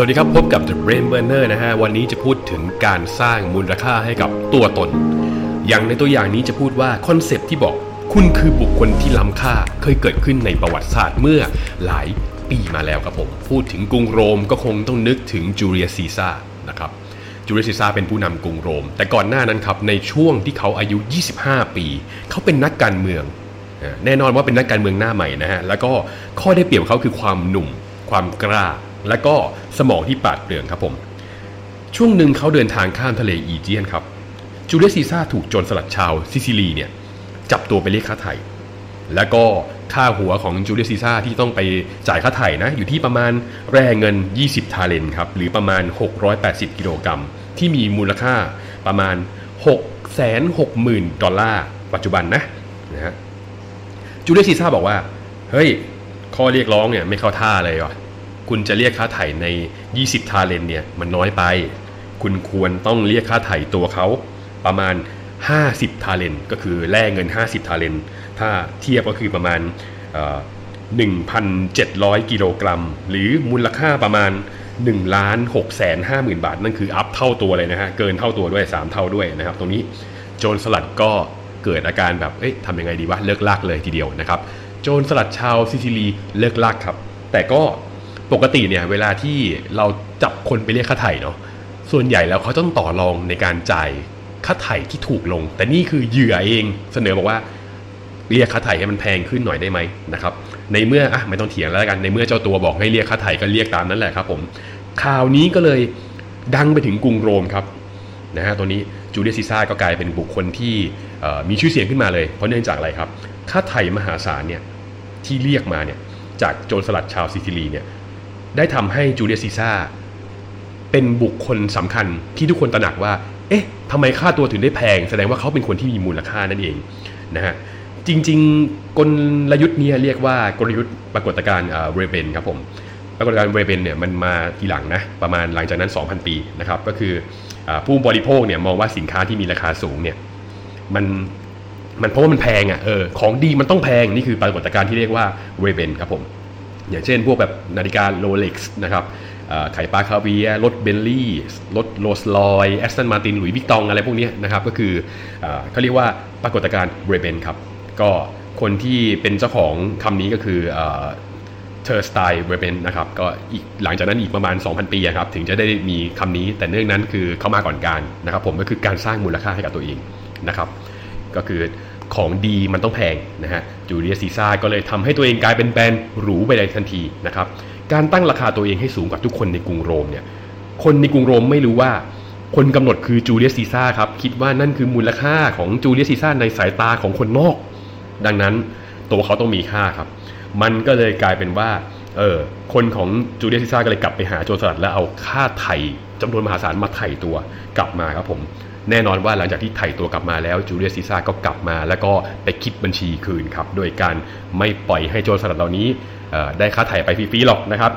สวัสดีครับ พบกับ The Brain Burner นะฮะ วันนี้จะพูดถึงการสร้างมูลค่าให้กับตัวตน อย่างในตัวอย่างนี้จะพูดว่าคอนเซปต์ที่บอก คุณคือบุคคลที่ล้ำค่าเคยเกิดขึ้นในประวัติศาสตร์เมื่อหลายปีมาแล้วครับผม พูดถึงกรุงโรมก็คงต้องนึกถึงจูเลียสซีซาร์นะครับจูเลียสซีซาร์เป็นผู้นำกรุงโรม แต่ก่อนหน้านั้นครับในช่วงที่เขาอายุ 25 ปี เขาเป็นนักการเมือง แน่นอนว่าเป็นนักการเมืองหน้าใหม่นะฮะแล้วก็ข้อได้เปรียบเขาคือความหนุ่มความกล้า และก็สมองที่ปราดเปรื่องครับผม ช่วงหนึ่งเขาเดินทางข้ามทะเลอีเจียนครับจูเลียสซีซ่าถูกโจรสลัดชาวซิซิลีเนี่ยจับตัวไปเรียกค่าไถ่แล้วก็ค่าหัวของจูเลียสซีซ่าที่ต้องไปจ่ายค่าไถ่นะ อยู่ที่ประมาณแร่เงิน 20 talent ครับ หรือประมาณ 680 กิโลกรัม ที่มีมูลค่าประมาณ 660,000 ดอลลาร์ปัจจุบันนะนะฮะจูเลียสซีซ่าบอกว่า เฮ้ย ข้อเรียกร้องเนี่ยไม่เข้าท่าเลยวะ คุณจะเรียกค่าไถ่ใน 20 talent เนี่ยมันน้อยไป คุณควรต้องเรียกค่าไถ่ตัวเขาประมาณ 50 talent ก็คือแร่เงิน 50 talent ถ้าเทียบก็คือประมาณเอ่อ1,700 กิโลกรัม หรือมูลค่าประมาณ1ล้าน6แสน5หมื่นบาท นั่นคือ up เท่าตัวเลยนะฮะ เกินเท่าตัวด้วย 3 เท่าด้วยนะครับ ตรงนี้โจรสลัดก็เกิดอาการแบบ เอ๊ะทำยังไงดีวะ เลิกลากเลยทีเดียวนะครับ โจรสลัดชาวซิซิลีเลิกลากครับ แต่ก็ ปกติเนี่ยเวลาที่เราจับคนไปเรียกค่าไถ่เนาะส่วนใหญ่แล้วเขาต้องต่อรองในการจ่ายค่าไถ่ที่ถูกลง แต่นี่คือเหยื่อเองเสนอบอกว่าเรียกค่าไถ่ให้มันแพงขึ้นหน่อยได้ไหมนะครับในเมื่ออะไม่ต้องเถียงแล้วกันในเมื่อเจ้าตัวบอกให้เรียกค่าไถ่ก็เรียกตามนั้นแหละครับผมข่าวนี้ก็เลยดังไปถึงกรุงโรมครับนะฮะตัวนี้จูเลียสซีซ่าก็กลายเป็นบุคคลที่มีชื่อเสียงขึ้นมาเลย เพราะเนื่องจากอะไรครับ ค่าไถ่มหาศาลเนี่ยที่เรียกมาเนี่ยจากโจรสลัดชาวซิซิลีเนี่ย ได้ทำให้จูเลียสซีซ่าเป็นบุคคลสำคัญที่ทุกคนตระหนักว่า เอ๊ะทำไมค่าตัวถึงได้แพง แสดงว่าเขาเป็นคนที่มีมูลค่านั่นเองนะฮะจริง ๆ กลยุทธ์เนี้เรียกว่ากลยุทธ์ปรากฏการณ์เวเบลนครับผมปรากฏการณ์เวเบลนเนี่ยมันมาทีหลังนะประมาณหลังจากนั้น 2,000 ปีนะครับก็คืออผู้บริโภคเนี่ยมองว่าสินค้าที่มีราคาสูงเนี่ยมันมันเพราะว่ามันแพงอะเออของดีมันต้องแพง นี่คือปรากฏการณ์ที่เรียกว่าเวเบลนครับผม อย่างเช่นพวกแบบนาฬิกาโรเล็กซ์นะครับไข่ปลาคาเวียร์รถเบนท์ลีย์รถโรลส์รอยซ์แอสตันมาร์ตินหลุยส์วิตตองอะไรพวกนี้นะครับก็คืออเขาเรียกว่าปรากฏการณ์เวเบลนครับ ก็คนที่เป็นเจ้าของคำนี้ก็คือธอร์สไตน์เวเบลนนะครับก็อีกหลังจากนั้นอีกประมาณ 2,000 ปีครับถึงจะได้มีคำนี้แต่เนื่องนั้นคือเขามาก่อนการนะครับผมก็คือการสร้างมูลค่าให้กับตัวเองนะครับก็คือ ของดีมันต้องแพงนะฮะจูเลียสซีซาร์ก็เลยทำให้ตัวเองกลายเป็นแบรนด์หรูไปเลยทันทีนะครับการตั้งราคาตัวเองให้สูงกว่าทุกคนในกรุงโรมเนี่ยคนในกรุงโรมไม่รู้ว่าคนกำหนดคือจูเลียสซีซาร์ครับคิดว่านั่นคือมูลค่าของจูเลียสซีซาร์ในสายตาของคนนอก ดังนั้นตัวเขาต้องมีค่าครับ มันก็เลยกลายเป็นว่า เออคนของจูเลียซีซ่าก็เลยกลับไปหาโจรสลัดแล้วเอาค่าไถ่จำนวนมหาศาลมาไถ่ตัวกลับมาครับผม แน่นอนว่าหลังจากที่ไถ่ตัวกลับมาแล้วจูเลียซีซ่าก็กลับมา แล้วก็ไปคิดบัญชีคืนครับโดยการไม่ปล่อยให้โจรสลัดเหล่านี้ได้ค่าไถ่ไปฟรีๆหรอกนะครับ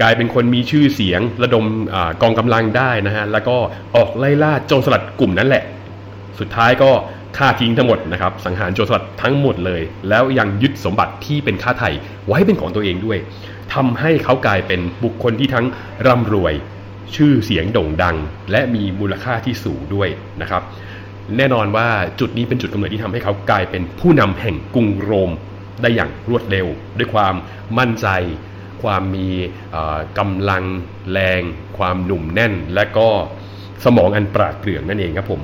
กลายเป็นคนมีชื่อเสียงระดมอกองกำลังได้นะฮะแล้วก็ออกไล่ล่าโจรสลัดกลุ่มนั้นแหละ สุดท้ายก็ฆ่าทิ้งทั้งหมดนะครับสังหารโจรสลัดทั้งหมดเลย แล้วยังยึดสมบัติที่เป็นค่าไถ่ไว้เป็นของตัวเองด้วย ทำให้เขากลายเป็นบุคคลที่ทั้งร่ำรวย ชื่อเสียงโด่งดัง และมีมูลค่าที่สูงด้วยนะครับ แน่นอนว่าจุดนี้เป็นจุดกำเนิดที่ทำให้เขากลายเป็นผู้นำแห่งกรุงโรมได้อย่างรวดเร็ว ด้วยความมั่นใจ ความมีกำลังแรง ความหนุ่มแน่น และก็สมองอันปราดเปรื่องนั่นเองครับผม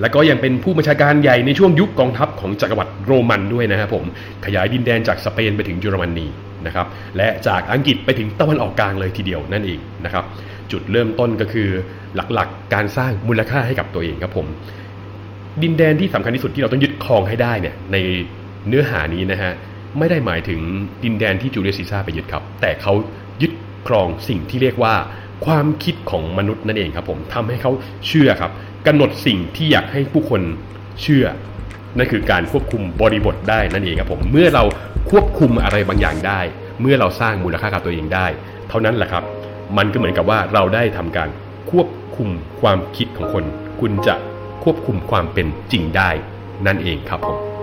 แล้วก็ยังเป็นผู้บัญชาการใหญ่ในช่วงยุคกองทัพของจักรวรรดิโรมันด้วยนะครับผม ขยายดินแดนจากสเปนไปถึงเยอรมนี นะครับและจากอังกฤษไปถึงตะวันออกกลางเลยทีเดียวนั่นเองนะครับจุดเริ่มต้นก็คือหลักๆการสร้างมูลค่าให้กับตัวเองครับผม ดินแดนที่สำคัญที่สุดที่เราต้องยึดครองให้ได้เนี่ยในเนื้อหานี้นะฮะไม่ได้หมายถึงดินแดนที่จูเลียสซีซ่าไปยึดครับ แต่เขายึดครองสิ่งที่เรียกว่าความคิดของมนุษย์นั่นเองครับผมทำให้เขาเชื่อครับกำหนดสิ่งที่อยากให้ผู้คนเชื่อนั่นคือการควบคุมบริบทได้นั่นเองครับผม เมื่อเรา ควบคุมอะไรบางอย่างได้ เมื่อเราสร้างมูลค่ากับตัวเองได้ เท่านั้นแหละครับ มันก็เหมือนกับว่าเราได้ทำการควบคุมความคิดของคน คุณจะควบคุมความเป็นจริงได้นั่นเองครับผม